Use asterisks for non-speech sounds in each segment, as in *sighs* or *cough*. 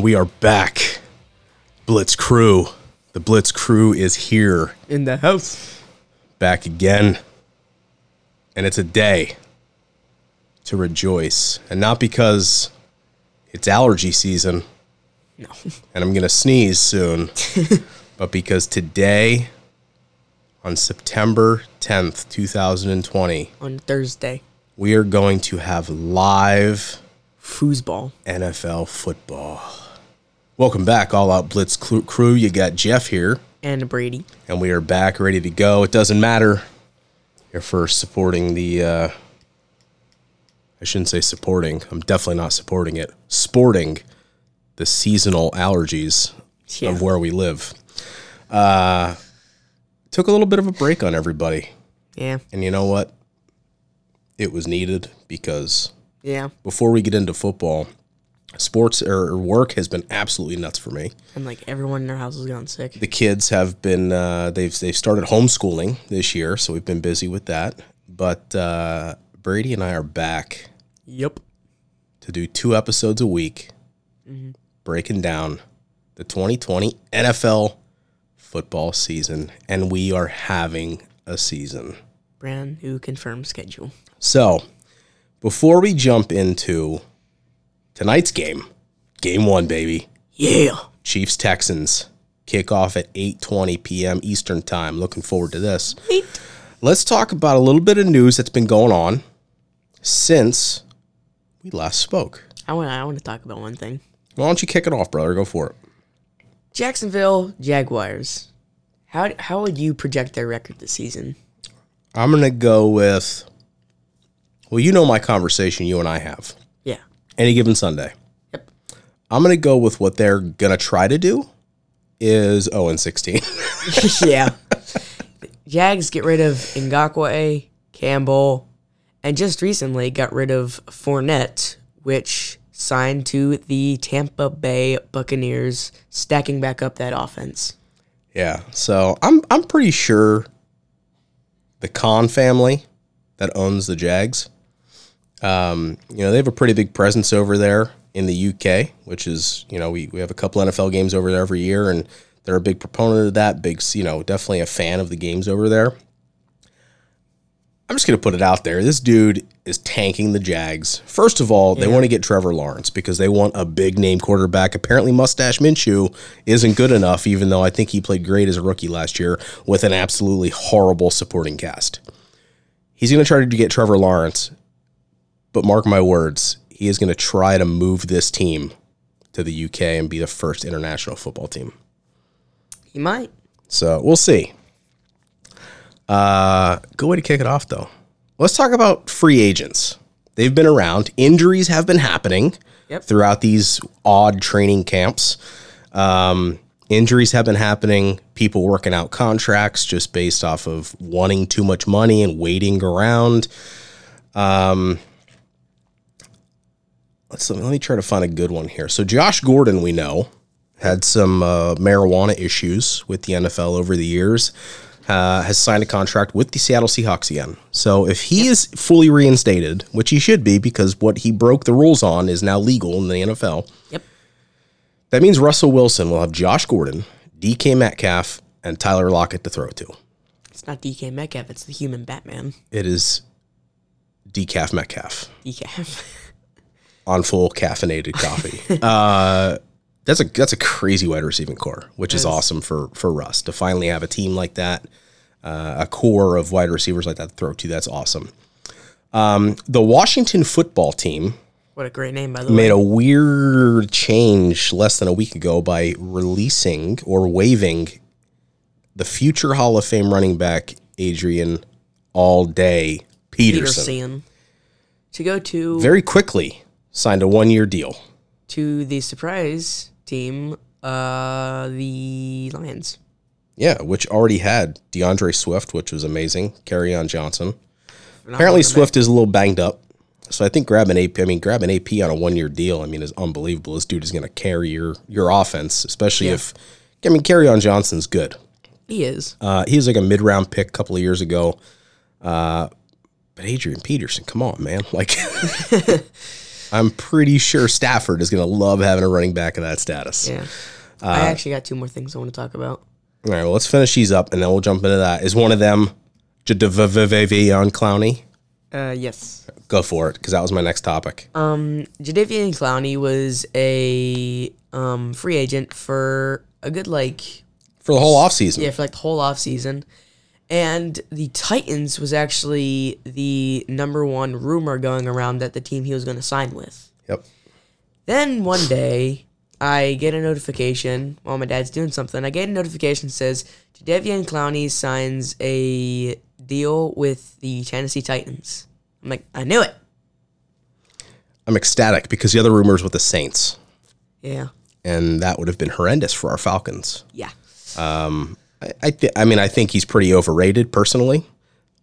And we are back. Blitz Crew. The Blitz Crew is here, in the house. back again. And it's a day to rejoice. And not because it's allergy season No. *laughs* and I'm going to sneeze soon, *laughs* but because today, on September 10th, 2020, On Thursday. we are going to have live Foosball. NFL football. Welcome back, All Out Blitz crew. You got Jeff here, And Brady. and we are back ready to go. It doesn't matter if for supporting the. Uh, I shouldn't say supporting. I'm definitely not supporting it. Sporting the seasonal allergies Yeah. of where we live. Uh, took a little bit of a break on everybody, Yeah. and you know what? It was needed because Yeah. before we get into football, sports or work has been absolutely nuts for me. And like everyone in their house has gone sick. The kids have been uh, they've they've started homeschooling this year, so we've been busy with that. But uh, Brady and I are back Yep. to do two episodes a week, breaking down the 2020 NFL football season, and we are having a season. Brand new confirmed schedule. So, before we jump into tonight's game, game one, baby. Yeah. Chiefs Texans kickoff at 8:20 p.m. Eastern Time. Looking forward to this. Wait. Let's talk about a little bit of news that's been going on since we last spoke. I want I want to talk about one thing. Why don't you kick it off, brother? Go for it. Jacksonville Jaguars. How how would you project their record this season? I'm going to go with Well, you know my conversation you and I have. Any given Sunday. Yep. I'm going to go with what they're going to try to do is 0 and 16. *laughs* yeah. Jags get rid of Ngakoue, Campbell, and just recently got rid of Fournette, which signed to the Tampa Bay Buccaneers, stacking back up that offense. Yeah. So I'm I'm pretty sure the Khan family that owns the Jags, um, you know, they have a pretty big presence over there in the UK, which is, you know, we, we have a couple NFL games over there every year and they're a big proponent of that. Big, you know, definitely a fan of the games over there. I'm just going to put it out there. This dude is tanking the Jags. First of all, they want to get Trevor Lawrence because they want a big name quarterback. Apparently, Mustache Minshew isn't good enough, even though I think he played great as a rookie last year with an absolutely horrible supporting cast. He's going to try to get Trevor Lawrence, but mark my words, he is going to try to move this team to the UK and be the first international football team. He might. So we'll see. Uh, good way to kick it off, though. Let's talk about free agents. They've been around. Injuries have been happening Yep. throughout these odd training camps. Um, injuries have been happening. People working out contracts just based off of wanting too much money and waiting around. Um, let's let me try to find a good one here. So Josh Gordon, we know, had some uh, marijuana issues with the NFL over the years. Uh, has signed a contract with the Seattle Seahawks again. So if he is fully reinstated, which he should be because what he broke the rules on is now legal in the NFL, Yep. that means Russell Wilson will have Josh Gordon, DK Metcalf, and Tyler Lockett to throw to. It's not DK Metcalf, it's the human Batman. It is decaf Metcalf DK. *laughs* on full caffeinated coffee. *laughs* uh, that's a that's a crazy wide receiving core, which is Yes. awesome for for Russ to finally have a team like that, uh, a core of wide receivers like that to throw to. That's awesome. Um, the Washington football team what a great name, by the made way. Made a weird change less than a week ago by releasing or waiving the future Hall of Fame running back Adrian All Day Peterson. Peterson. To go to Very quickly signed a one year deal. to the surprise team, uh, the Lions. Yeah, which already had DeAndre Swift, which was amazing. Kerryon Johnson. Apparently. Swift is a little banged up. So I think grabbing AP, I mean, grabbing AP on a one year deal, I mean, is unbelievable. This dude is going to carry your your offense, especially Yeah. if, I mean, Kerryon Johnson's good. He is. Uh, he was like a mid round pick a couple of years ago. Uh, but Adrian Peterson, come on, man. *laughs* Like, *laughs* I'm pretty sure Stafford is going to love having a running back of that status. Yeah. I actually got two more things I want to talk about. All right, well, let's finish these up and then we'll jump into that. Is one of them Jadeveon Clowney? Uh, yes. Go for it, because that was my next topic. Um, Jadeveon Clowney was a um, free agent for a good like For the whole offseason. yeah for like the whole off season, and the Titans was actually the number one rumor going around that the team he was going to sign with. Yep. Then one day, I get a notification while my dad's doing something. I get a notification that says Jadeveon Clowney signs a deal with the Tennessee Titans. I'm like, I knew it. I'm ecstatic because the other rumor is with the Saints, Yeah. and that would have been horrendous for our Falcons. Yeah. Um, I, I, th- I mean, I think he's pretty overrated personally,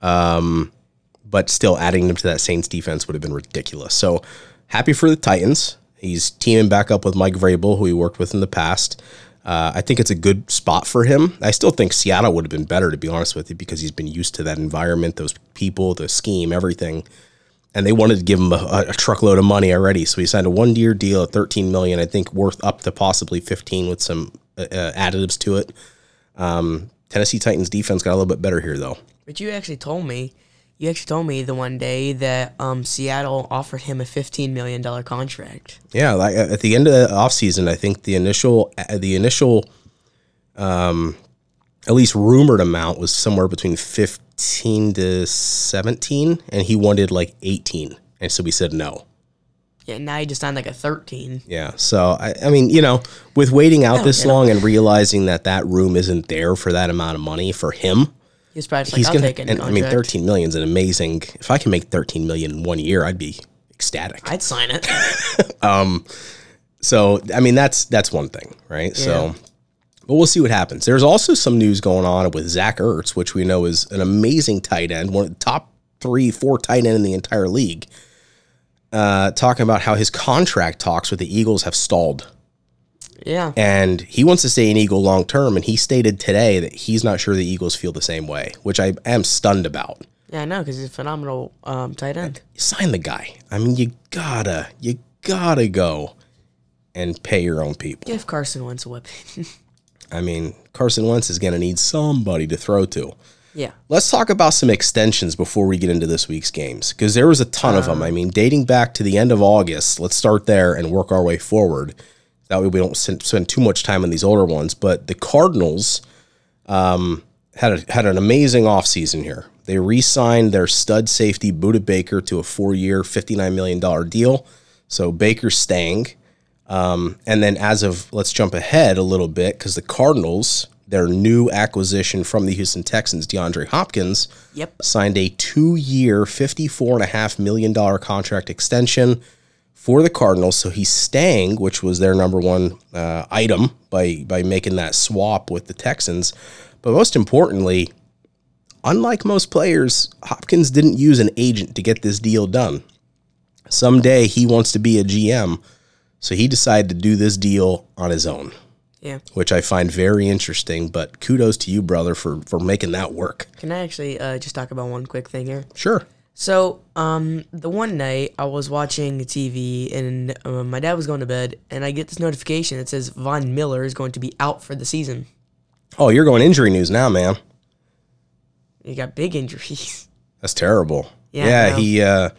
um, but still adding him to that Saints defense would have been ridiculous. So happy for the Titans. He's teaming back up with Mike Vrabel, who he worked with in the past. Uh, I think it's a good spot for him. I still think Seattle would have been better, to be honest with you, because he's been used to that environment, those people, the scheme, everything. And they wanted to give him a, a truckload of money already, so he signed a one-year deal at 13 million. I think worth up to possibly 15 with some uh, uh, additives to it. Um, Tennessee Titans defense got a little bit better here, though. But you actually told me, you actually told me the one day that um, Seattle offered him a $15 million contract. Yeah, like uh, at the end of the offseason, I think the initial uh, the initial um at least rumored amount was somewhere between 15 to 17 and he wanted like 18. And so we said no. Yeah, now he just signed like a 13. Yeah. So I, I mean, you know, with waiting out this get it. long and realizing that that room isn't there for that amount of money for him, He's probably like, he's I'll gonna. take And I mean, 13 million is an amazing. If I can make 13 million in one year, I'd be ecstatic. I'd sign it. *laughs* um, So I mean that's that's one thing, right? Yeah. So but we'll see what happens. There's also some news going on with Zach Ertz, which we know is an amazing tight end, one of the top three, four tight end in the entire league. Uh, talking about how his contract talks with the Eagles have stalled. yeah. And he wants to stay an Eagle long term. And he stated today that he's not sure the Eagles feel the same way, which I am stunned about. Yeah, I know, because he's a phenomenal um, tight end. Sign the guy. I mean, you gotta, you gotta go and pay your own people. Give Carson Wentz a weapon. *laughs* I mean, Carson Wentz is going to need somebody to throw to. Yeah. Let's talk about some extensions before we get into this week's games because there was a ton of them. I mean, dating back to the end of August, let's start there and work our way forward. That way we don't spend spend too much time on these older ones. But the Cardinals um, had, a, had an amazing offseason here. They re signed their stud safety, Budda Baker, to a four year, $59 million deal. So Baker's staying. Um, and then as of let's jump ahead a little bit because the Cardinals, their new acquisition from the Houston Texans, DeAndre Hopkins, Yep. signed a and a half million dollar contract extension for the Cardinals. So he's staying, which was their number one uh, item by by making that swap with the Texans. But most importantly, unlike most players, Hopkins didn't use an agent to get this deal done. Someday he wants to be a GM, so he decided to do this deal on his own, Yeah. which I find very interesting. But kudos to you, brother, for for making that work. Can I actually uh, just talk about one quick thing here? Sure. So, um, the one night I was watching TV and uh, my dad was going to bed, and I get this notification that says Von Miller is going to be out for the season. Oh, you're going injury news now, man. He got big injuries. *laughs* That's terrible. Yeah, Yeah, he uh,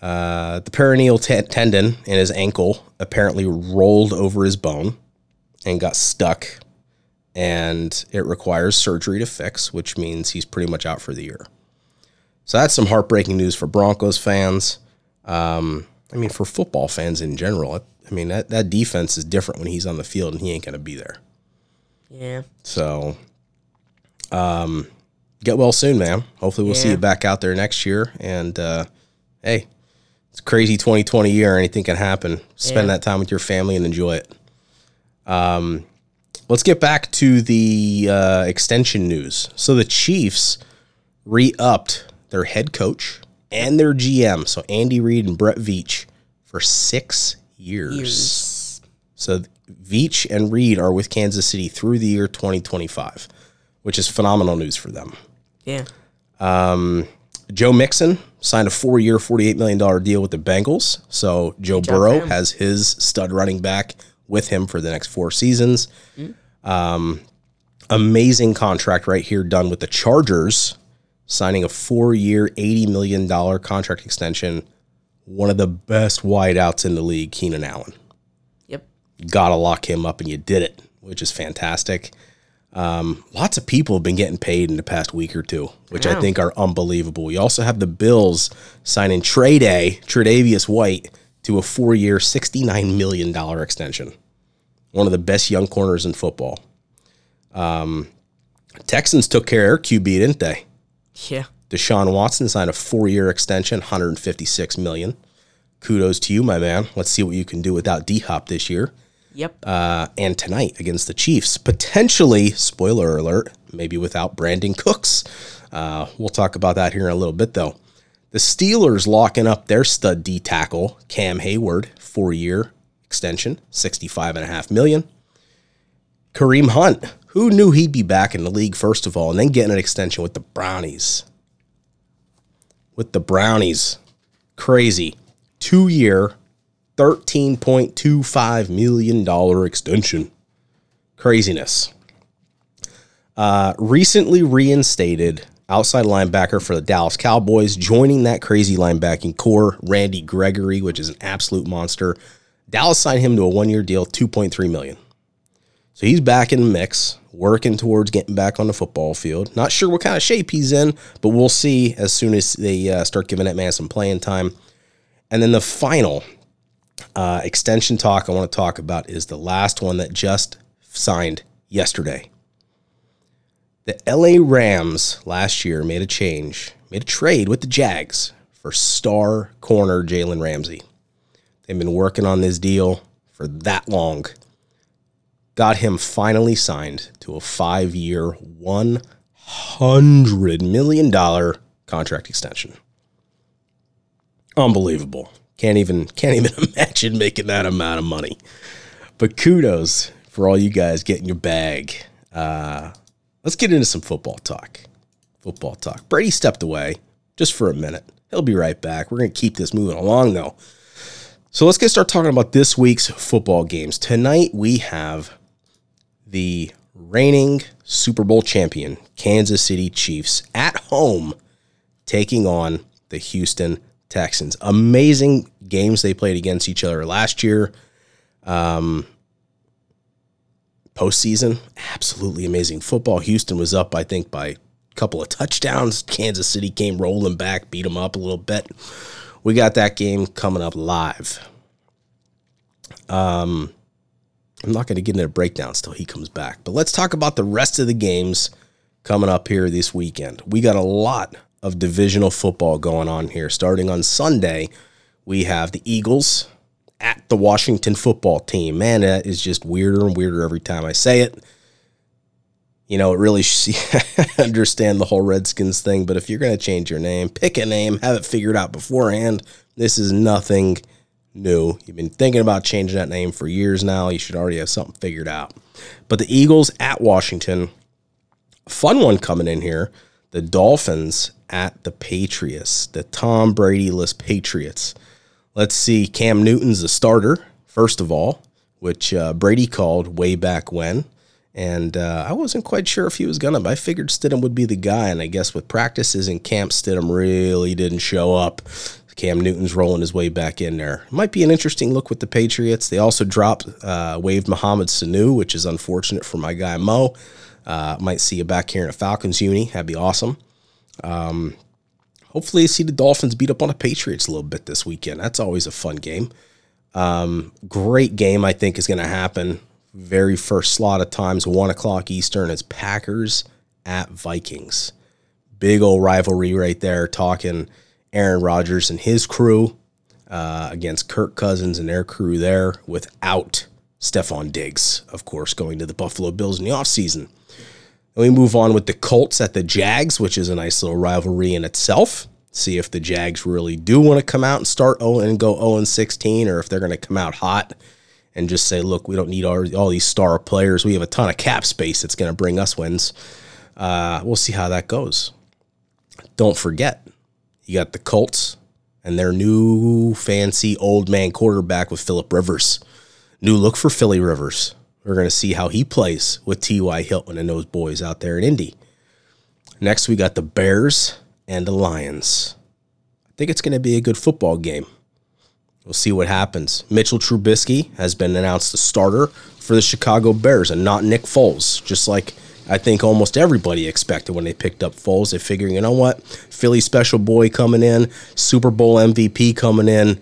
uh, the peroneal te- tendon in his ankle apparently rolled over his bone and got stuck, and it requires surgery to fix, which means he's pretty much out for the year. So that's some heartbreaking news for Broncos fans. Um, I mean, for football fans in general. I, mean, that, that defense is different when he's on the field and he ain't going to be there. Yeah. So, um, get well soon, man. Hopefully, we'll see you back out there next year. And uh, hey, it's a crazy 2020 year. Anything can happen. Spend Yeah. that time with your family and enjoy it. Um, let's get back to the uh, extension news. So the Chiefs re-upped their head coach and their GM, so Andy Reid and Brett Veach, for six years. Years. So Veach and Reid are with Kansas City through the year 2025, which is phenomenal news for them. Yeah. Joe Mixon signed a four year, $48 million deal with the Bengals. So Joe job Burrow has his stud running back with him for the next four seasons. Um, amazing contract right here done with the Chargers, signing a four year, $80 million contract extension. One of the best wideouts in the league, Keenan Allen Yep. got to lock him up, and you did it, which is fantastic. Um, lots of people have been getting paid in the past week or two, which I think are unbelievable. We also have the Bills signing Trey Day, Tre'Davious White, to a four year, $69 million extension. One of the best young corners in football. Um, Texans took care of their QB, didn't they? Yeah. Deshaun Watson signed a four-year extension, 156 million. Kudos to you, my man. Let's see what you can do without D Hop this year. Yep. Uh, and tonight against the Chiefs, potentially, spoiler alert, maybe without Brandin Cooks. Uh, we'll talk about that here in a little bit, though. The Steelers locking up their stud D tackle, Cam Heyward, four-year extension, 65.5 million. Kareem Hunt, who knew he'd be back in the league, first of all, and then getting an extension with the Brownies with the Brownies. Crazy. Two year, $13.25 million extension. Craziness. Uh, recently reinstated outside linebacker for the Dallas Cowboys, joining that crazy linebacking core, Randy Gregory, which is an absolute monster. Dallas signed him to a one year deal, 2.3 million. So he's back in the mix, working towards getting back on the football field. Not sure what kind of shape he's in, but we'll see as soon as they uh, start giving that man some playing time. And then the final uh, extension talk I want to talk about is the last one that just signed yesterday. The LA Rams last year made a change, made a trade with the Jags for star corner Jalen Ramsey. They've been working on this deal for that long got him finally signed to a five year, $100 million contract extension. Unbelievable. Can't even, can't even *laughs* imagine making that amount of money. But kudos for all you guys getting your bag. Uh, let's get into some football talk. Football talk. Brady stepped away just for a minute. He'll be right back. We're going to keep this moving along, though. So let's get started talking about this week's football games. Tonight we have the reigning Super Bowl champion, Kansas City Chiefs, at home taking on the Houston Texans. Amazing games they played against each other last year. Um, postseason, absolutely amazing football. Houston was up, I think, by a couple of touchdowns. Kansas City came rolling back, beat them up a little bit. We got that game coming up live. Um, I'm not going to get into breakdowns till he comes back, but let's talk about the rest of the games coming up here this weekend. We got a lot of divisional football going on here. Starting on Sunday, we have the Eagles at the Washington football team. Man, that is just weirder and weirder every time I say it. You know, it really *laughs* understand the whole Redskins thing, but if you're going to change your name, pick a name, have it figured out beforehand. This is nothing new. You've been thinking about changing that name for years now. You should already have something figured out. But the Eagles at Washington, fun one coming in here. The Dolphins at the Patriots, the Tom Brady-less Patriots. Let's see. Cam Newton's the starter, first of all, which uh, Brady called way back when. And uh, I wasn't quite sure if he was going to, but I figured Stidham would be the guy. And I guess with practices in camp, Stidham really didn't show up. Cam Newton's rolling his way back in there. Might be an interesting look with the Patriots. They also dropped, uh, waived Mohamed Sanu, which is unfortunate for my guy Mo. Uh, might see you back here in a Falcons uni. That'd be awesome. Um, hopefully, see the Dolphins beat up on the Patriots a little bit this weekend. That's always a fun game. Um, great game, I think, is going to happen. Very first slot of times, one o'clock Eastern. is Packers at Vikings. Big old rivalry right there. Talking Aaron Rodgers and his crew uh, against Kirk Cousins and their crew there without Stefon Diggs, of course, going to the Buffalo Bills in the offseason. And we move on with the Colts at the Jags, which is a nice little rivalry in itself. See if the Jags really do want to come out and start 0 and go 0 and 16, or if they're going to come out hot and just say, look, we don't need all, all these star players. We have a ton of cap space that's going to bring us wins. Uh, we'll see how that goes. Don't forget, You got the Colts and their new fancy old man quarterback with Philip Rivers. New look for Philly Rivers. We're going to see how he plays with T.Y. Hilton and those boys out there in Indy. Next, we got the Bears and the Lions. I think it's going to be a good football game. We'll see what happens. Mitchell Trubisky has been announced the starter for the Chicago Bears and not Nick Foles, just like I think almost everybody expected when they picked up Foles. They figuring, you know what? Philly special boy coming in, Super Bowl MVP coming in.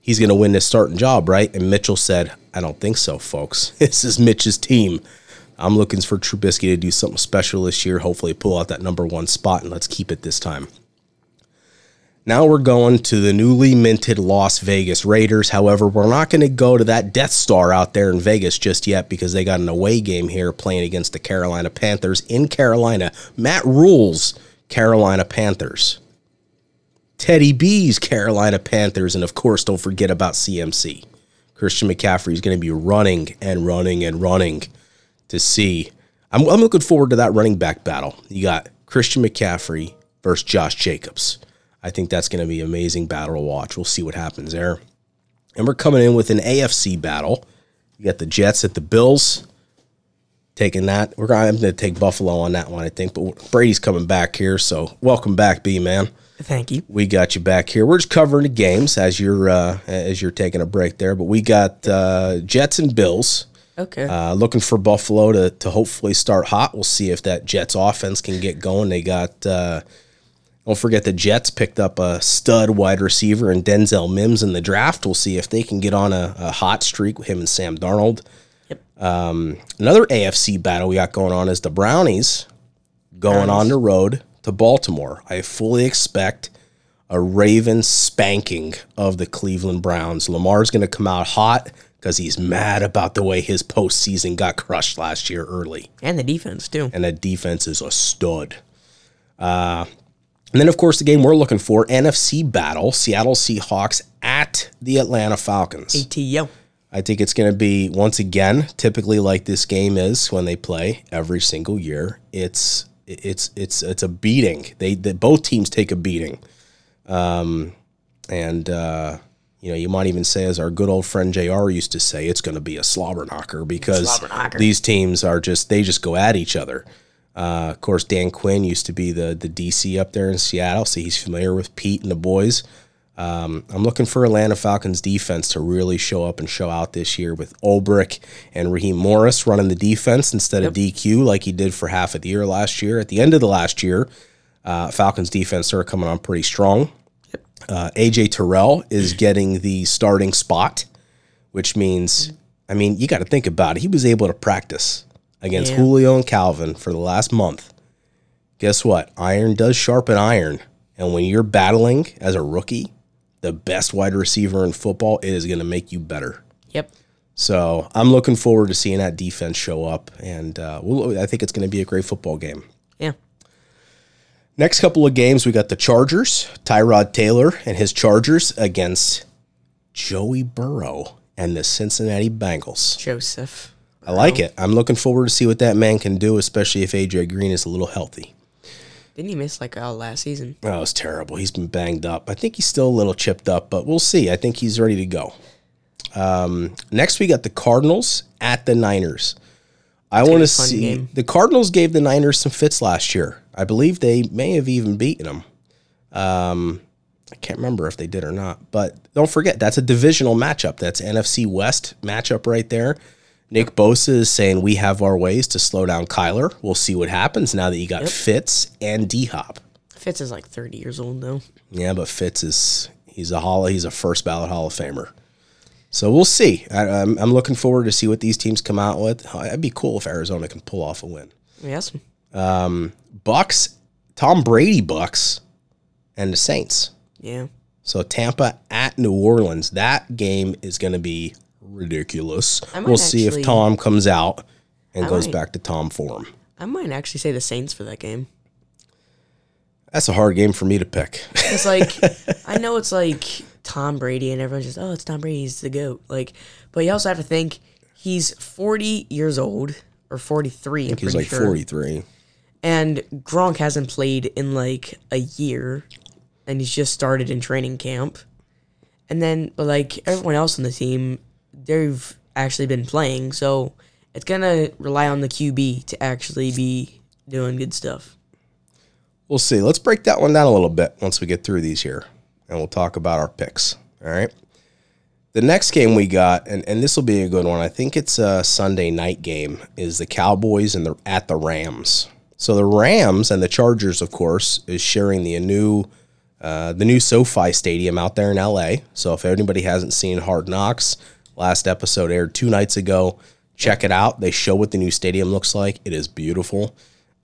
He's going to win this starting job, right? And Mitchell said, I don't think so, folks. *laughs* This is Mitch's team. I'm looking for Trubisky to do something special this year. Hopefully, pull out that number one spot, and let's keep it this time. Now we're going to the newly minted Las Vegas Raiders. However, we're not going to go to that Death Star out there in Vegas just yet because they got an away game here playing against the Carolina Panthers in Carolina. Matt Rhule's, Carolina Panthers. Teddy B's Carolina Panthers. And of course, don't forget about CMC. Christian McCaffrey is going to be running and running and running to see. I'm, I'm looking forward to that running back battle. You got Christian McCaffrey versus Josh Jacobs. I think that's going to be an amazing battle to watch. We'll see what happens there. And we're coming in with an AFC battle. You got the Jets at the Bills. Taking that. We're going to take Buffalo on that one, I think. But Brady's coming back here. So welcome back, B man. Thank you. We got you back here. We're just covering the games as you're uh, as you're taking a break there. But we got uh, Jets and Bills. Okay. Uh, looking for Buffalo to to hopefully start hot. We'll see if that Jets offense can get going. They got uh, don't forget the Jets picked up a stud wide receiver and Denzel Mims in the draft. We'll see if they can get on a, a hot streak with him and Sam Darnold. Yep. Um, another AFC battle we got going on is the Brownies going on the road to Baltimore. I fully expect a Raven spanking of the Cleveland Browns. Lamar's going to come out hot because he's mad about the way his postseason got crushed last year early. And the defense too. And the defense is a stud. Uh, and then, of course, the game we're looking for NFC battle Seattle Seahawks at the Atlanta Falcons. ATO. I think it's going to be, once again, typically like this game is when they play every single year. It's it's it's it's a beating. They, they both teams take a beating, um, and uh, you know you might even say, as our good old friend JR used to say, it's going to be a slobber knocker because Slobber knocker. these teams are just they just go at each other. Uh, of course, Dan Quinn used to be the the DC up there in Seattle, so he's familiar with Pete and the boys. Um, I'm looking for Atlanta Falcons defense to really show up and show out this year with Ulbrich and Raheem Morris running the defense instead of DQ like he did for half of the year last year. At the end of the last year, uh, Falcons defense started coming on pretty strong. Uh, AJ Terrell is getting the starting spot, which means, I mean, you got to think about it. He was able to practice against Yeah. Julio and Calvin for the last month. Guess what? Iron does sharpen iron. And when you're battling as a rookie, the best wide receiver in football, it is going to make you better. Yep. So I'm looking forward to seeing that defense show up, and uh, we'll, I think it's going to be a great football game. Yeah. Next couple of games, we got the Chargers, Tyrod Taylor and his Chargers against Joey Burrow and the Cincinnati Bengals. Joseph. I like it. I'm looking forward to see what that man can do, especially if AJ Green is a little healthy. Didn't he miss like uh, last season? Oh, it's terrible. He's been banged up. I think he's still a little chipped up, but we'll see. I think he's ready to go. Um, next, we got the Cardinals at the Niners. I want to see. game. The Cardinals gave the Niners some fits last year. I believe they may have even beaten them. Um, I can't remember if they did or not, but don't forget that's a divisional matchup. That's NFC West matchup right there. Nick Bosa is saying we have our ways to slow down Kyler. We'll see what happens now that you got Fitz and D Hop. Fitz is like 30 years old though. Yeah, but Fitz is he's a hall he's a first ballot Hall of Famer. So we'll see. I, I'm, I'm looking forward to see what these teams come out with. It'd be cool if Arizona can pull off a win. Yes. Um, Bucks, Tom Brady Bucks, and the Saints. Yeah. So Tampa at New Orleans. That game is going to be ridiculous. We'll see actually- if Tom comes out and I goes might- back to Tom form. I might actually say the Saints for that game. That's a hard game for me to pick. It's like *laughs* I know it's like Tom Brady and everyone's just oh it's Tom Brady he's the goat like but you also have to think he's 40 years old or 43 I'm He's like sure 43. and Gronk hasn't played in like a year and he's just started in training camp. And then, but like everyone else on the team, they've actually been playing, so it's gonna rely on the QB to actually be doing good stuff. We'll see. Let's break that one down a little bit once we get through these here, and we'll talk about our picks. All right. The next game we got, and, and this will be a good one. I think it's a Sunday night game. Is the Cowboys and the at the Rams. So the Rams and the Chargers, of course, is sharing the new uh, the new SoFi Stadium out there in LA. So if anybody hasn't seen Hard Knocks, last episode aired two nights ago. Check it out. They show what the new stadium looks like. It is beautiful.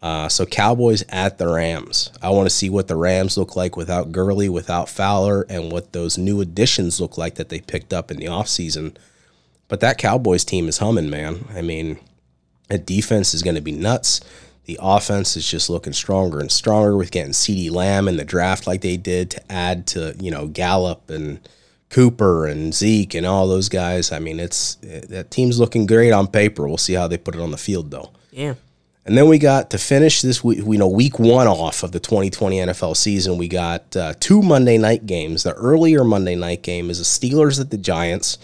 Uh, so Cowboys at the Rams. I want to see what the Rams look like without Gurley, without Fowler, and what those new additions look like that they picked up in the offseason. But that Cowboys team is humming, man. I mean, that defense is going to be nuts. The offense is just looking stronger and stronger with getting CeeDee Lamb in the draft like they did to add to, you know, Gallup and Cooper and Zeke and all those guys. I mean, it's that team's looking great on paper. We'll see how they put it on the field, though. Yeah. And then we got to finish this week, you know, week one off of the 2020 NFL season. We got uh, two Monday night games. The earlier Monday night game is the Steelers at the Giants.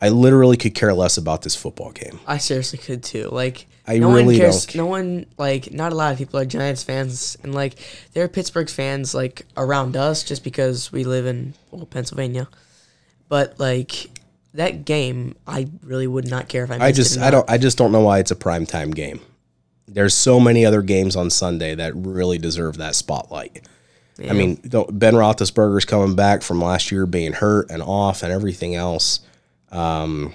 I literally could care less about this football game. I seriously could too. Like I no really one cares. don't. No one like not a lot of people are Giants fans, and like there are Pittsburgh fans like around us just because we live in well, Pennsylvania. But like that game, I really would not care if I. Missed I just it I don't I just don't know why it's a primetime game. There's so many other games on Sunday that really deserve that spotlight. I mean, Ben Roethlisberger's coming back from last year being hurt and off and everything else. Um,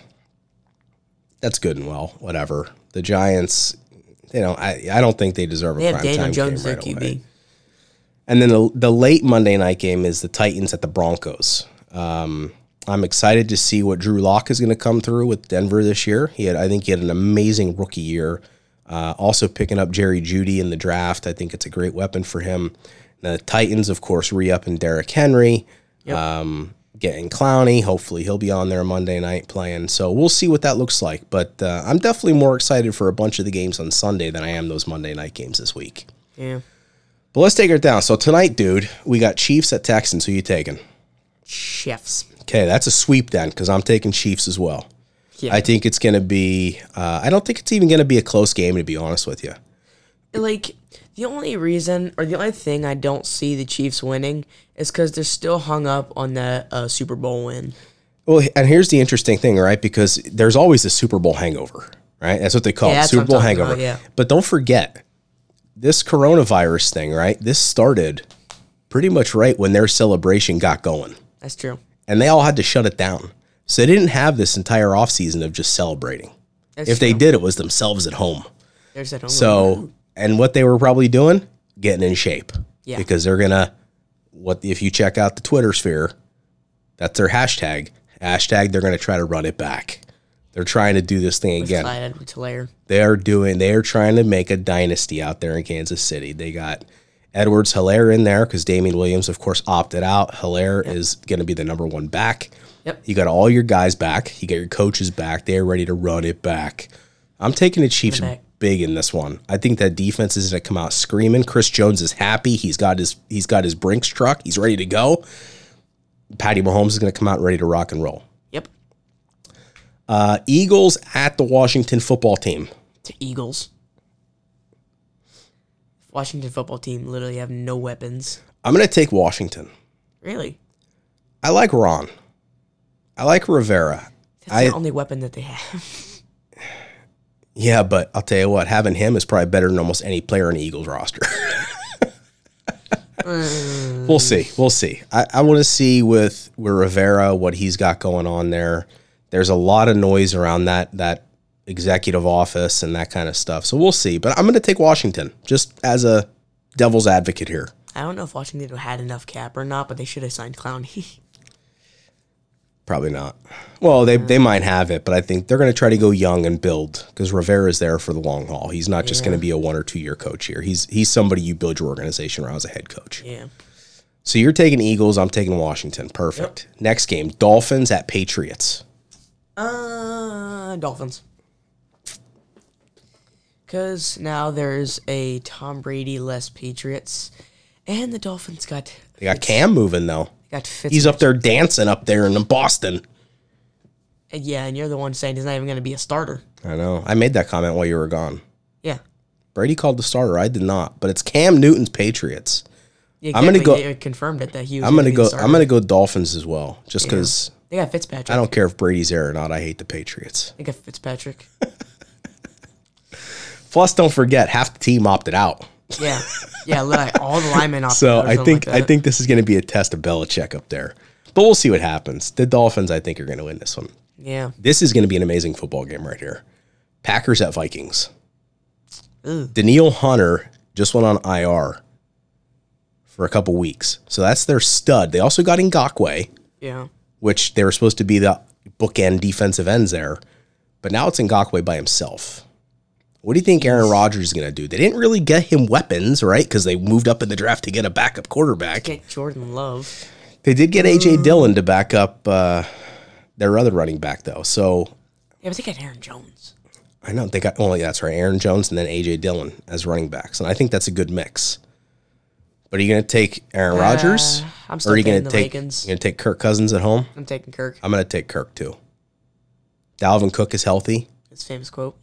that's good and well, whatever. The Giants, you know, I I don't think they deserve a They have primetime Daniel Jones, game right QB. away. And then the, the late Monday night game is the Titans at the Broncos. Um, I'm excited to see what Drew Lock is going to come through with Denver this year. He had, I think, he had an amazing rookie year. Uh, also picking up Jerry Jeudy in the draft. I think it's a great weapon for him. The Titans, of course, re-upping Derrick Henry, um, getting Clowney. Hopefully, he'll be on there Monday night playing. So we'll see what that looks like. But uh, I'm definitely more excited for a bunch of the games on Sunday than I am those Monday night games this week. Yeah. But let's take it down. So tonight, dude, we got Chiefs at Texans. Who you taking? Chefs. Okay, that's a sweep then, because I'm taking Chiefs as well. Yeah. I think it's going to be. Uh, I don't think it's even going to be a close game, to be honest with you. like the only reason or the only thing I don't see the Chiefs winning is because they're still hung up on that uh, Super Bowl win. Well, and here's the interesting thing, right? Because there's always a Super Bowl hangover, right? That's what they call Yeah, it, Super Bowl hangover. about, yeah. But don't forget, this coronavirus thing, right? This started pretty much right when their celebration got going. That's true. And they all had to shut it down. So they didn't have this entire off season of just celebrating. That's if they did, it was themselves at home. There's that. So, and what they were probably doing, getting in shape. Yeah. Because they're gonna what if you check out the Twitter sphere, that's their hashtag. Hashtag they're gonna try to run it back. They're trying to do this thing again. They are doing. They are trying to make a dynasty out there in Kansas City. They got Edwards Helaire in there because Damien Williams, of course, opted out. Helaire is going to be the number one back. Yep. You got all your guys back. You got your coaches back. They're ready to run it back. I'm taking the Chiefs big in this one. I think that defense is going to come out screaming. Chris Jones is happy. He's got his he's got his Brinks truck. He's ready to go. Patty Mahomes is going to come out ready to rock and roll. Yep. Uh, Eagles at the Washington football team. To Eagles. Washington football team literally have no weapons. I'm going to take Washington. Really? I like Ron. I like Rivera. That's I the only weapon that they have. *laughs* yeah, but I'll tell you what, having him is probably better than almost any player in the Eagles roster. *laughs* we'll see. We'll see. I, I want to see with with Rivera what he's got going on there. There's a lot of noise around that that executive office and that kind of stuff. So we'll see. But I'm going to take Washington just as a devil's advocate here. I don't know if Washington had enough cap or not, but they should have signed Clowney. *laughs* Probably not. Well, they, they might have it, but I think they're going to try to go young and build because Rivera's there for the long haul. He's not just going to be a one or two year coach here. He's he's somebody you build your organization around as a head coach. yeah. So you're taking Eagles. I'm taking Washington. Perfect. Next game, Dolphins at Patriots. Uh, Dolphins. Because now there's a Tom Brady less Patriots. And the Dolphins got They got Cam moving though. got Fitz. He's up there dancing up there in Boston. Yeah, and you're the one saying he's not even going to be a starter. I know. I made that comment while you were gone. Yeah. Brady called the starter. I did not, but it's Cam Newton's Patriots. yeah I'm gonna exactly. go- They confirmed it that he was. I'm gonna be the go. starter. I'm gonna go Dolphins as well, just because They got Fitzpatrick. I don't care if Brady's there or not. I hate the Patriots. They got Fitzpatrick. *laughs* Plus, don't forget half the team opted out. Yeah, yeah. Like all the linemen. opted So out or I think like I think this is going to be a test of Belichick up there, but we'll see what happens. The Dolphins, I think, are going to win this one. Yeah. This is going to be an amazing football game right here. Packers at Vikings. Ugh. Danielle Hunter just went on IR for a couple weeks, so that's their stud. They also got Ngakoue, Yeah. which they were supposed to be the bookend defensive ends there, but now it's Ngakoue by himself. What do you think Aaron Rodgers is going to do? They didn't really get him weapons, right? Because they moved up in the draft to get a backup quarterback. Get Jordan Love. They did get AJ Dillon to back up uh, their other running back, though. So Yeah, but they got Aaron Jones. I know they got only that's right, Aaron Jones and then AJ Dillon as running backs, and I think that's a good mix. But are you going to take Aaron Rodgers, I'm or still are you going to the take you going to take Kirk Cousins at home? I'm taking Kirk. I'm going to take Kirk too. Dalvin Cook is healthy. His famous quote.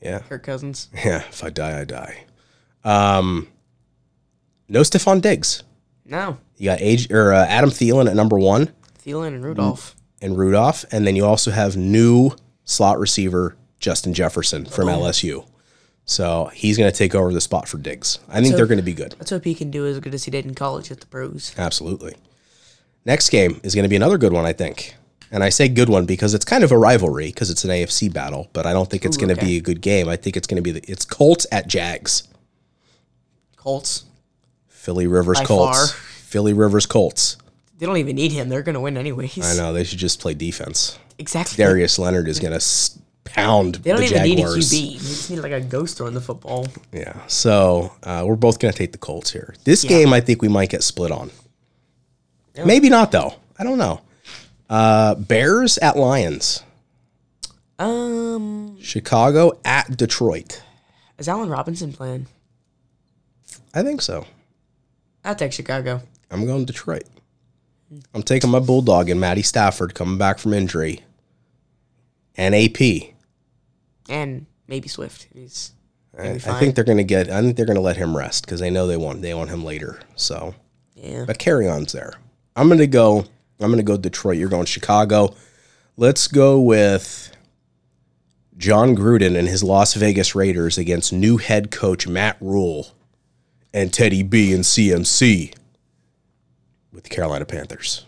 Yeah, Kirk Cousins. *laughs* yeah. If I die, I die. Um, no Stefon Diggs. No. You got age or uh, Adam Thielen at number one. Thielen and Rudolph. and Rudolph, and then you also have new slot receiver Justin Jefferson from LSU. So he's going to take over the spot for Diggs. I think they're going to be good. Let's hope he can do as good as he did in college at the pros. Absolutely. Next game is going to be another good one, I think. And I say good one because it's kind of a rivalry because it's an AFC battle, but I don't think it's going to okay. be a good game. I think it's going to be the, it's Colts at Jags. Colts. Philly Rivers By Colts. far. Philly Rivers Colts. They don't even need him. They're going to win anyways. I know they should just play defense. Exactly. Darius Leonard is going to pound They don't the even Jaguars. need a QB. They just need like a ghost throwing the football. Yeah. So uh, we're both going to take the Colts here. This Yeah. game, I think we might get split on. Maybe not, though. I don't know. Uh, Bears at Lions. Um, Chicago at Detroit. is Allen Robinson playing? I think so. I'll take Chicago. I'm going Detroit. I'm taking my Bulldog and Matty Stafford coming back from injury. And AP. And maybe Swift. He's I, I think they're going to get. I think they're going to let him rest because they know they want they want him later. So, yeah. but Kerryon's there. I'm going to go. I'm going to go Detroit. You're going Chicago. Let's go with Jon Gruden and his Las Vegas Raiders against new head coach Matt Rhule and Teddy B and CMC with the Carolina Panthers.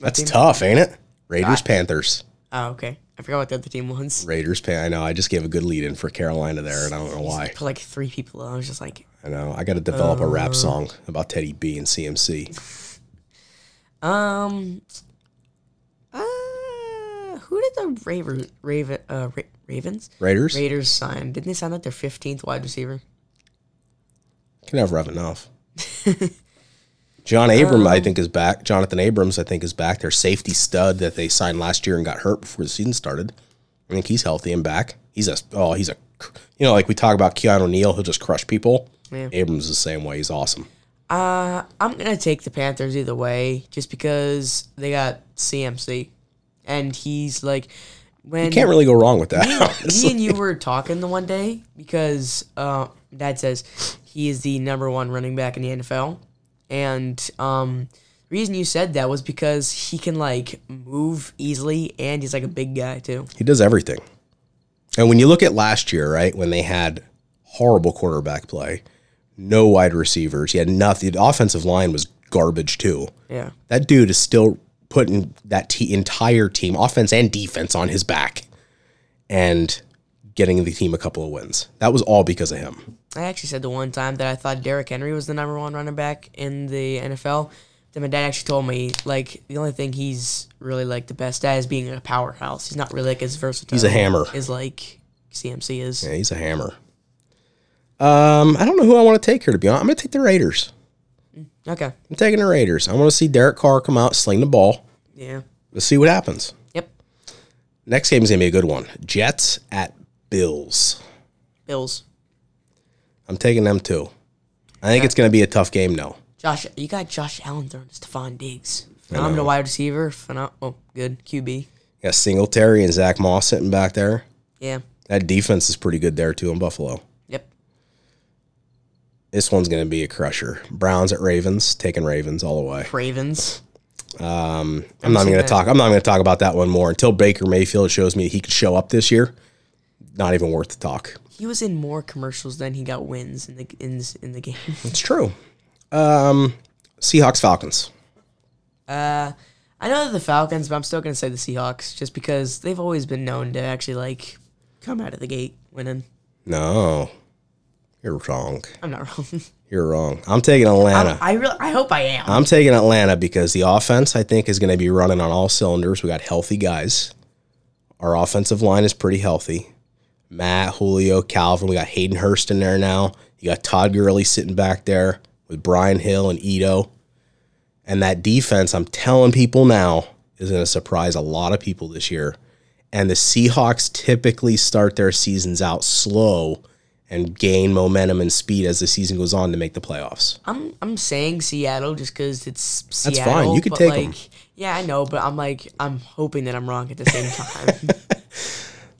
That's tough, ain't it? Raiders ah. Panthers. Oh, okay. I forgot what the other team was. Raiders Pan. I know. I just gave a good lead in for Carolina there, and I don't know why. Put like three people. I was just like, I know. I got to develop a rap song about Teddy B and CMC. um, uh, who did the Raven, Raven, uh, Ra- Ravens? Raiders Raiders sign? Didn't they sign like their 15th wide receiver? can never have enough. *laughs* John Abram, I think, is back. Johnathan Abrams, I think, is back. Their safety stud that they signed last year and got hurt before the season started. I think he's healthy and back. He's a oh, he's a you know, like we talk about Keanu Neal, he'll just crush people. Yeah. Abrams is the same way. He's awesome. Uh, I'm gonna take the Panthers either way, just because they got CMC, and he's like, when you Can't really go wrong with that. me *laughs* honestly. and you were talking the one day because uh, Dad says he is the number one running back in the NFL, and um, the reason you said that was because he can like move easily, and he's like a big guy too. He does everything. And when you look at last year, right, when they had horrible quarterback play, no wide receivers, he had nothing. The offensive line was garbage too. Yeah, That dude is still putting that te- entire team, offense and defense, on his back and getting the team a couple of wins. That was all because of him. I actually said the one time that I thought Derrick Henry was the number one running back in the NFL. Then my dad actually told me like the only thing he's really like the best at is being a powerhouse. He's not really like as versatile. He's a hammer. Is like CMC is. Yeah, he's a hammer. Um, I don't know who I want to take here to be honest. I'm going to take the Raiders. Okay. I'm taking the Raiders. I want to see Derek Carr come out, sling the ball. Yeah. Let's see what happens. Yep. Next game is going to be a good one. Jets at Bills. Bills. I'm taking them too. I think it's going to be a tough game though. Josh, you got Josh Allen throwing to Stefon Diggs. Phenomenal wide receiver. Phenom- oh, good QB. You got Singletary and Zach Moss sitting back there. Yeah. That defense is pretty good there too in Buffalo. Yep. This one's going to be a crusher. Browns at Ravens, taking Ravens all the way. Ravens. Um, I'm not even going to talk. I'm not going to talk about that one more until Baker Mayfield shows me he could show up this year. Not even worth the talk. He was in more commercials than he got wins in the in, in the game. *laughs* It's true. Um, Seahawks Falcons. Uh, I know the Falcons, but I'm still gonna say the Seahawks just because they've always been known to actually like come out of the gate winning. No, you're wrong. I'm not *laughs* wrong. You're wrong. I'm taking Atlanta. I really, I hope I am. I'm taking Atlanta because the offense I think is going to be running on all cylinders. We got healthy guys. Our offensive line is pretty healthy. Matt, Julio, Calvin. We got Hayden Hurst in there now. You got Todd Gurley sitting back there with Brian Hill and Ito. And that defense, I'm telling people now, is going to surprise a lot of people this year. And the Seahawks typically start their seasons out slow and gain momentum and speed as the season goes on to make the playoffs. I'm I'm saying Seattle just because it's That's fine. You could take like, 'em. Yeah, I know, but I'm like I'm hoping that I'm wrong at the same time. *laughs*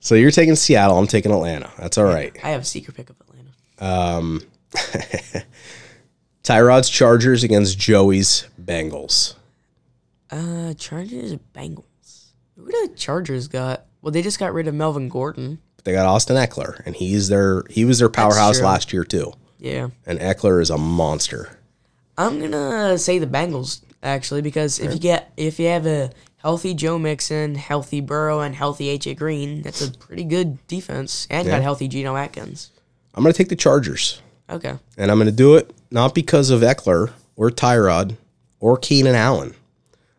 So you're taking Seattle. I'm taking Atlanta. That's all right. I have a secret pick of Atlanta. Um, *laughs* Tyrod's Chargers against Joey's Bengals. Uh, Chargers Bengals? Who the Chargers got? Well, they just got rid of Melvin Gordon. They got Austin Ekeler, and he's their he was their powerhouse true. last year too. Yeah, And Ekeler is a monster. I'm gonna say the Bengals actually because if you get if you have a healthy Joe Mixon, healthy Burrow, and healthy AJ Green, that's a pretty good defense, and you Yeah. got healthy Geno Atkins. I'm going to take the Chargers, Okay, and I'm going to do it not because of Ekeler or Tyrod or Keenan Allen.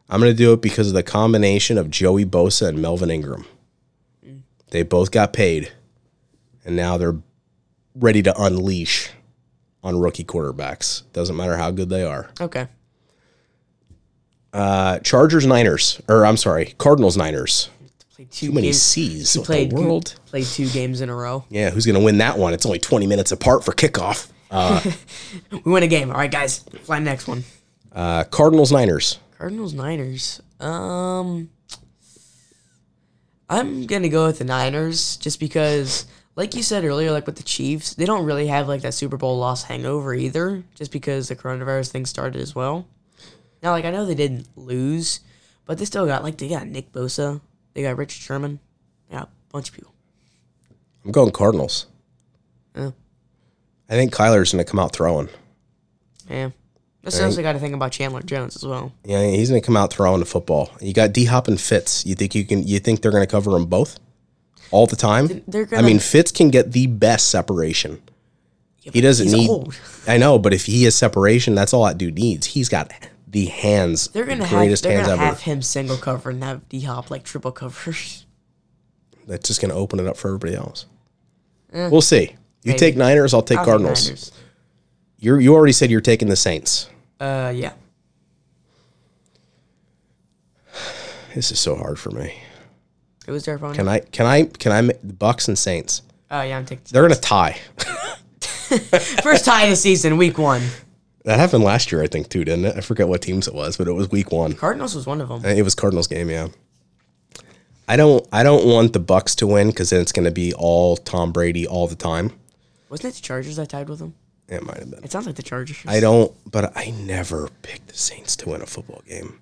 I'm going to do it because of the combination of Joey Bosa and Melvin Ingram. Mm. They both got paid, and now they're ready to unleash on rookie quarterbacks. Doesn't matter how good they are. okay. Uh, Chargers Niners, or I'm sorry, Cardinals Niners. Too many games. C's. He played the world? Played two games in a row. Yeah, who's gonna win that one? It's only 20 minutes apart for kickoff. *laughs* We win a game. All right, guys. Fly next one. Uh, Cardinals Niners. Cardinals Niners. Um I'm gonna go with the Niners just because like you said earlier, like with the Chiefs, they don't really have like that Super Bowl loss hangover either, just because the coronavirus thing started as well. Now like I know they didn't lose, but they still got like they got Nick Bosa, they got Richard Sherman, they got a bunch of people. I'm going Cardinals. Yeah. I think Kyler's gonna come out throwing. Yeah. That's also got to think about Chandler Jones as well. Yeah, he's gonna come out throwing the football. You got D Hop and Fitz. You think you can? You think they're gonna cover them both all the time? They're I gonna- I mean, Fitz can get the best separation. Yeah, He doesn't need. old. I know, but if he has separation, that's all that dude needs. He's got the hands, They're gonna the have greatest they're hands gonna ever. have him single cover and have D Hop like triple covers. *laughs* That's just gonna open it up for everybody else. We'll see. You maybe. take Niners, I'll take I'll Cardinals. You're you already said you're taking the Saints. Uh, yeah. *sighs* This is so hard for me. It was their opponent. Can I can I can I ma- the Bucks and Saints? Oh yeah, I'm taking They're gonna tie. *laughs* first tie of the season, week one. That happened last year, I think, too, didn't it? I forget what teams it was, but it was week one. Cardinals was one of them. It was Cardinals game, yeah. I don't I don't want the Bucks to win because then it's gonna be all Tom Brady all the time. Wasn't it the Chargers that tied with them? It might have been. It sounds like the Chargers. I don't, but I never pick the Saints to win a football game.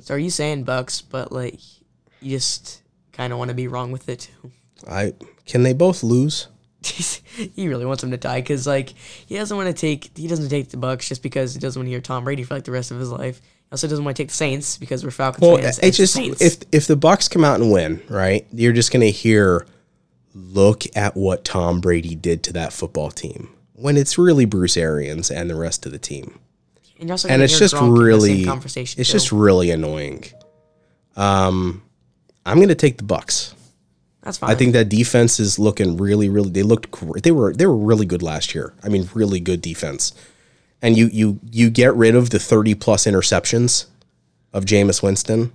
So are you saying Bucks, but like you just kind of want to be wrong with it too? I can they both lose? *laughs* he really wants them to tie because like he doesn't want to take he doesn't take the Bucks just because he doesn't want to hear Tom Brady for like the rest of his life. He also doesn't want to take the Saints because we're Falcons Well, fans. it's just Saints. if if the Bucks come out and win, right? You're just gonna hear, look at what Tom Brady did to that football team. When it's really Bruce Arians and the rest of the team, and, you're also and it's just Gronk in the same really, conversation. it's too. just really annoying. Um, I'm gonna take the Bucks. That's fine. I think that defense is looking really, really. They looked great. They were they were really good last year. I mean, really good defense. And you you you get rid of the 30 plus interceptions of Jameis Winston,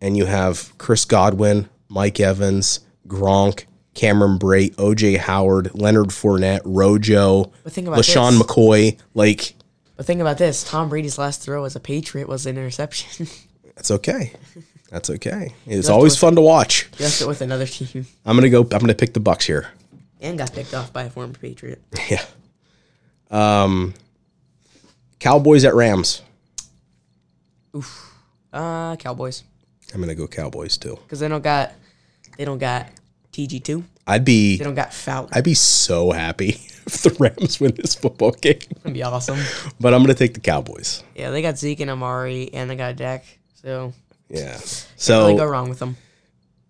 and you have Chris Godwin, Mike Evans, Gronk, Cameron Brate, OJ Howard, Leonard Fournette, Rojo, But think about LeSean this. McCoy. Like, But think about this: Tom Brady's last throw as a Patriot was an interception. *laughs* that's okay. That's okay. It's always fun to watch. Just with another team, I'm gonna go. I'm gonna pick the Bucks here. and got picked off by a former Patriot. *laughs* Yeah. Um, Cowboys at Rams. Uh, Cowboys, I'm gonna go Cowboys too. because they don't got they don't got TG two. I'd be They don't got Fowler. I'd be so happy *laughs* if the Rams win this football game. *laughs* That'd be awesome. But I'm gonna take the Cowboys. Yeah, they got Zeke and Amari, and they got Dak. So Yeah. can't really go wrong with them.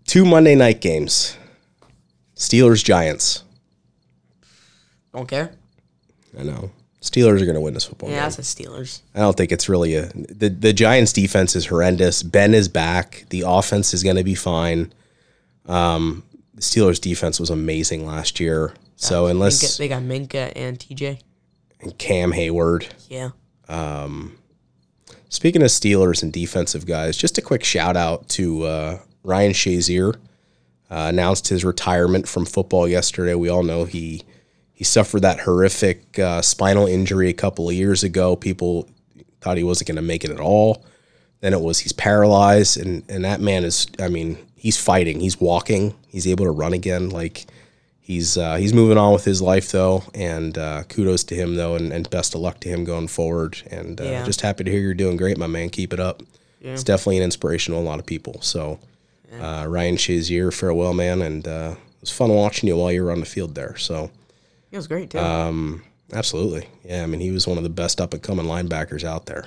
two Monday night games. Steelers Giants. Don't care. I know. Steelers are gonna win this football Yeah, game. that's the Steelers. I don't think it's really a the the Giants defense is horrendous. Ben is back. The offense is gonna be fine. Um the Steelers defense was amazing last year. So unless Minkah, they got Minkah and TJ. and Cam Heyward. Yeah. Speaking of Steelers and defensive guys, just a quick shout out to uh, Ryan Shazier. Uh, announced his retirement from football yesterday. We all know he he suffered that horrific uh, spinal injury a couple of years ago. People thought he wasn't going to make it at all. Then it was he's paralyzed, and and that man is. I mean, he's fighting. He's walking. He's able to run again. Like he's uh, he's moving on with his life though, and uh, kudos to him though, and, and best of luck to him going forward. And uh, Yeah. just happy to hear you're doing great, my man. Keep it up. It's definitely an inspiration to a lot of people. So uh, Ryan Shazier, farewell, man, and uh, it was fun watching you while you were on the field there. So He was great too. Um, absolutely, yeah. I mean, he was one of the best up and coming linebackers out there.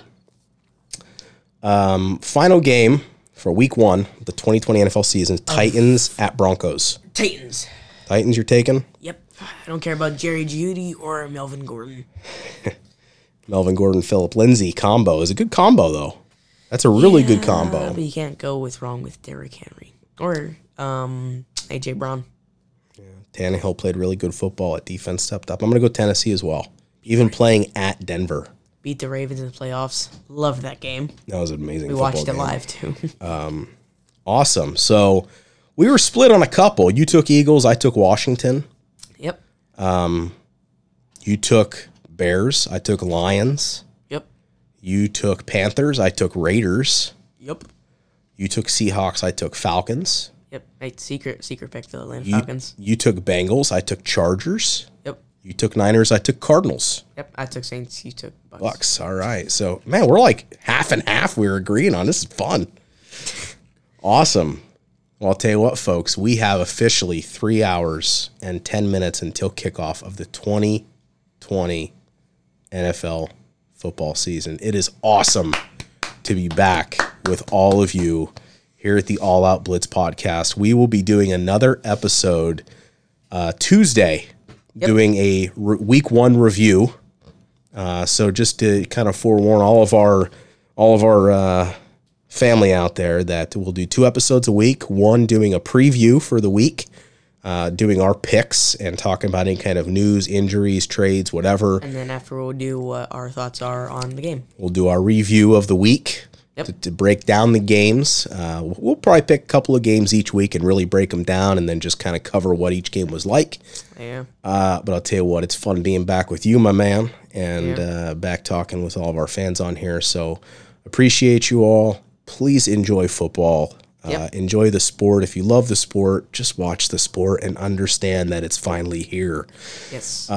Um, final game for Week One, the 2020 NFL season: Titans at Broncos. Titans. Titans, you're taking Yep. I don't care about Jerry Jeudy or Melvin Gordon. *laughs* Melvin Gordon, Phillip Lindsay combo is a good combo though. That's a really good Uh, combo. but you can't go with wrong with Derrick Henry or um AJ Brown. Tannehill played really good football at defense, stepped up. I'm going to go Tennessee as well. Even playing at Denver, Beat the Ravens in the playoffs. Loved that game. that was an amazing. We watched it game. live too. *laughs* Awesome. So we were split on a couple. You took Eagles. I took Washington. yep. Um, you took Bears. I took Lions. Yep. You took Panthers. I took Raiders. Yep. You took Seahawks. I took Falcons. Yep. Hey, secret secret pick the Atlanta You, Falcons. you took Bengals. I took Chargers. Yep. You took Niners. I took Cardinals. Yep. I took Saints. You took Bucks. Bucks. All right. So, man, we're like half and half. We're agreeing on this is fun. *laughs* Awesome. Well, I'll tell you what, folks, we have officially three hours and 10 minutes until kickoff of the 2020 NFL football season. It is awesome to be back with all of you here at the All Out Blitz podcast. We will be doing another episode uh, Tuesday, doing a re- week one review. Uh, so just to kind of forewarn all of our all of our uh, family out there that we'll do two episodes a week. One doing a preview for the week, uh, doing our picks and talking about any kind of news, injuries, trades, whatever. And then after we'll do what our thoughts are on the game. We'll do our review of the week Yep. to, to break down the games. Uh, we'll probably pick a couple of games each week and really break them down, and then just kind of cover what each game was like. Yeah. Uh, but I'll tell you what, it's fun being back with you, my man, and Yeah. uh, back talking with all of our fans on here. So appreciate you all. Please enjoy football. Uh, enjoy the sport. If you love the sport, just watch the sport and understand that it's finally here. Yes.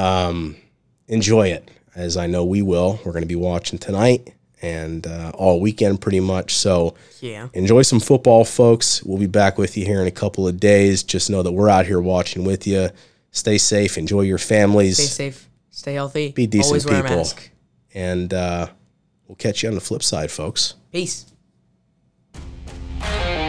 Enjoy it, as I know we will. We're going to be watching tonight and uh, all weekend pretty much. So yeah. enjoy some football, folks. We'll be back with you here in a couple of days. Just know that we're out here watching with you. Stay safe. Enjoy your families. Stay safe. Stay healthy. Be decent Always wear a people. mask. And uh, we'll catch you on the flip side, folks. Peace. Bye.